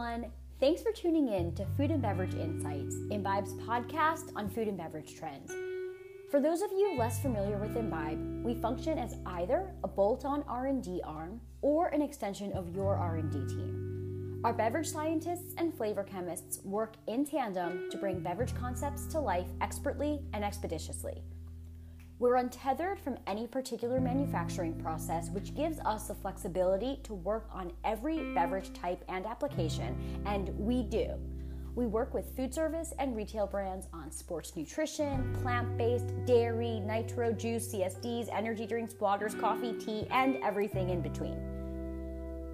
everyone. Thanks for tuning in to Food and Beverage Insights, Imbibe's podcast on food and beverage trends. For those of you less familiar with Imbibe, we function as either a bolt-on R&D arm or an extension of your R&D team. Our beverage scientists and flavor chemists work in tandem to bring beverage concepts to life expertly and expeditiously. We're untethered from any particular manufacturing process, which gives us the flexibility to work on every beverage type and application, and we do. We work with food service and retail brands on sports nutrition, plant based, dairy, nitro, juice, CSDs, energy drinks, waters, coffee, tea, and everything in between.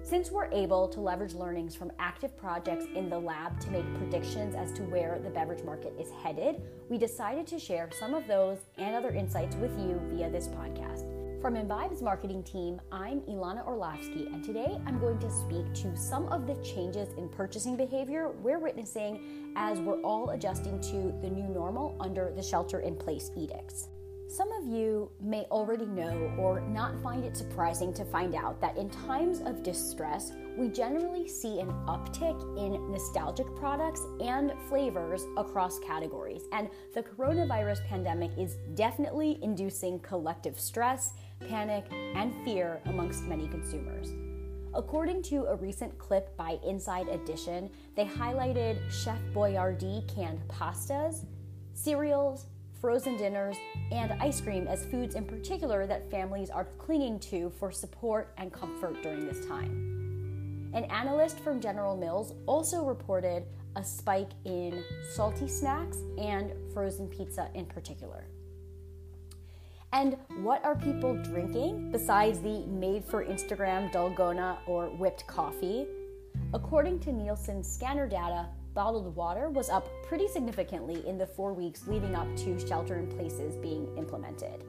Since we're able to leverage learnings from active projects in the lab to make predictions as to where the beverage market is headed, we decided to share some of those and other insights with you via this podcast. From Imbibe's marketing team, I'm Ilana Orlovsky, and today I'm going to speak to some of the changes in purchasing behavior we're witnessing as we're all adjusting to the new normal under the shelter in place edicts. Some of you may already know or not find it surprising to find out that in times of distress, we generally see an uptick in nostalgic products and flavors across categories. And the coronavirus pandemic is definitely inducing collective stress, panic, and fear amongst many consumers. According to a recent clip by Inside Edition, they highlighted Chef Boyardee canned pastas, cereals, frozen dinners, and ice cream as foods in particular that families are clinging to for support and comfort during this time. An analyst from General Mills also reported a spike in salty snacks and frozen pizza in particular. And what are people drinking besides the made for Instagram Dalgona or whipped coffee? According to Nielsen scanner data, bottled water was up pretty significantly in the four weeks leading up to shelter in places being implemented.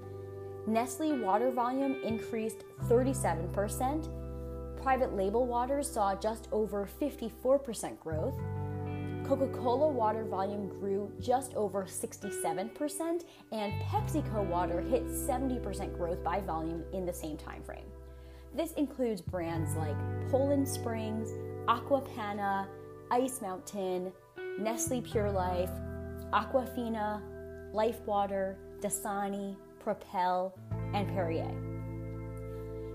Nestle water volume increased 37%. Private label waters saw just over 54% growth. Coca Cola water volume grew just over 67%, and PepsiCo water hit 70% growth by volume in the same time frame. This includes brands like Poland Springs, Acqua Panna, Ice Mountain, Nestle Pure Life, Aquafina, Life Water, Dasani, Propel, and Perrier.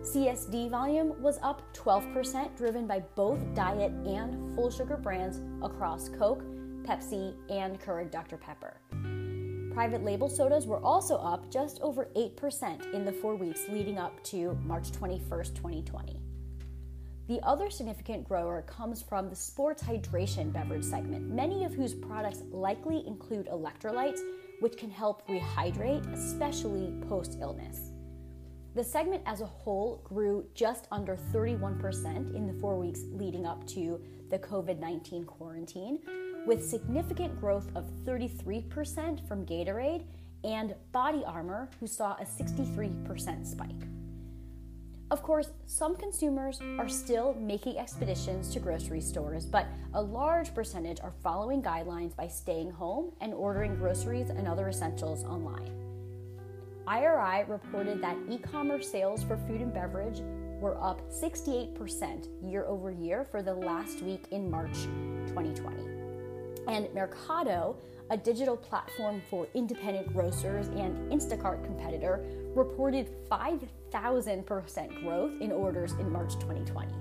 CSD volume was up 12%, driven by both diet and full sugar brands across Coke, Pepsi, and Keurig Dr. Pepper. Private label sodas were also up just over 8% in the four weeks leading up to March 21st, 2020. The other significant grower comes from the sports hydration beverage segment, many of whose products likely include electrolytes, which can help rehydrate, especially post illness. The segment as a whole grew just under 31% in the four weeks leading up to the COVID 19 quarantine, with significant growth of 33% from Gatorade and Body Armor, who saw a 63% spike. Of course, some consumers are still making expeditions to grocery stores, but a large percentage are following guidelines by staying home and ordering groceries and other essentials online. IRI reported that e commerce sales for food and beverage were up 68% year over year for the last week in March 2020. And Mercato, a digital platform for independent grocers and Instacart competitor, reported 5,000% growth in orders in March 2020.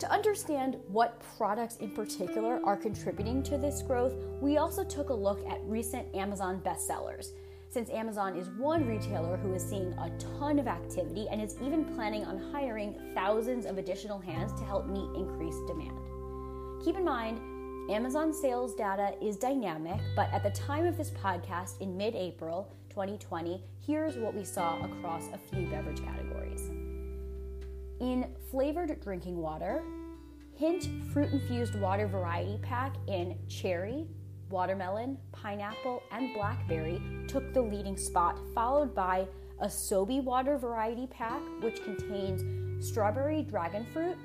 To understand what products in particular are contributing to this growth, we also took a look at recent Amazon bestsellers. Since Amazon is one retailer who is seeing a ton of activity and is even planning on hiring thousands of additional hands to help meet increased demand. Keep in mind, Amazon sales data is dynamic, but at the time of this podcast in mid April 2020, here's what we saw across a few beverage categories. In flavored drinking water, Hint fruit infused water variety pack in cherry, watermelon, pineapple, and blackberry took the leading spot, followed by a Sobe water variety pack, which contains strawberry dragon fruit,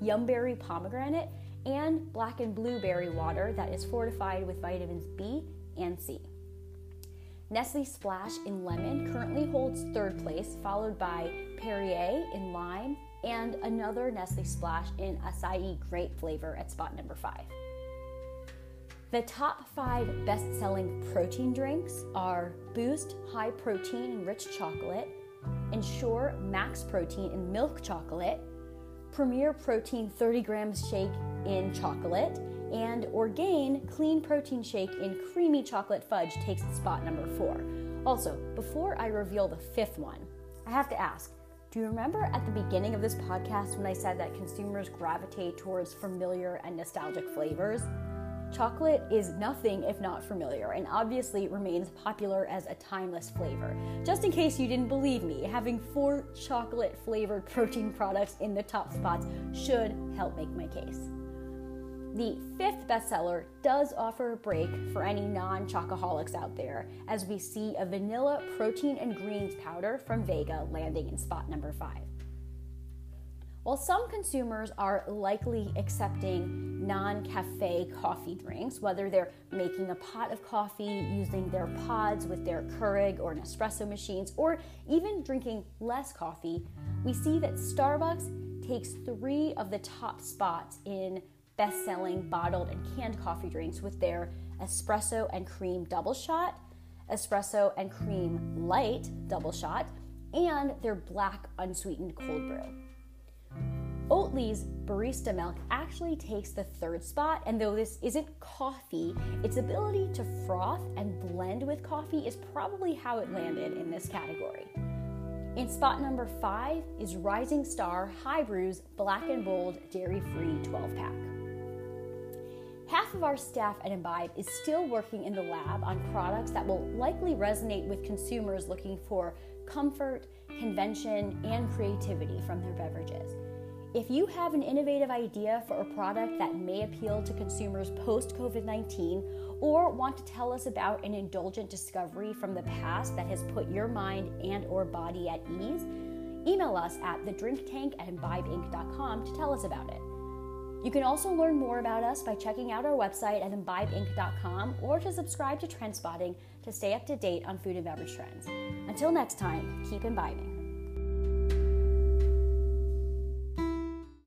yumberry pomegranate, and black and blueberry water that is fortified with vitamins B and C. Nestle Splash in lemon currently holds third place, followed by Perrier in lime, and another Nestle Splash in acai grape flavor at spot number five. The top five best selling protein drinks are Boost High Protein and Rich Chocolate, Ensure Max Protein and Milk Chocolate, Premier Protein 30 grams shake in chocolate, and Orgain Clean Protein Shake in creamy chocolate fudge takes spot number four. Also, before I reveal the fifth one, I have to ask do you remember at the beginning of this podcast when I said that consumers gravitate towards familiar and nostalgic flavors? Chocolate is nothing if not familiar and obviously remains popular as a timeless flavor. Just in case you didn't believe me, having four chocolate flavored protein products in the top spots should help make my case. The fifth bestseller does offer a break for any non chocoholics out there, as we see a vanilla protein and greens powder from Vega landing in spot number five. While some consumers are likely accepting non cafe coffee drinks, whether they're making a pot of coffee using their pods with their Keurig or Nespresso machines, or even drinking less coffee, we see that Starbucks takes three of the top spots in best selling bottled and canned coffee drinks with their espresso and cream double shot, espresso and cream light double shot, and their black unsweetened cold brew. Oatly's barista milk actually takes the third spot, and though this isn't coffee, its ability to froth and blend with coffee is probably how it landed in this category. In spot number five is Rising Star High Brews Black and Bold Dairy Free 12 pack. Half of our staff at Imbibe is still working in the lab on products that will likely resonate with consumers looking for comfort, convention, and creativity from their beverages. If you have an innovative idea for a product that may appeal to consumers post COVID 19, or want to tell us about an indulgent discovery from the past that has put your mind and or body at ease, email us at thedrinktank at imbibeinc.com to tell us about it. You can also learn more about us by checking out our website at imbibeinc.com or to subscribe to Trendspotting to stay up to date on food and beverage trends. Until next time, keep imbibing.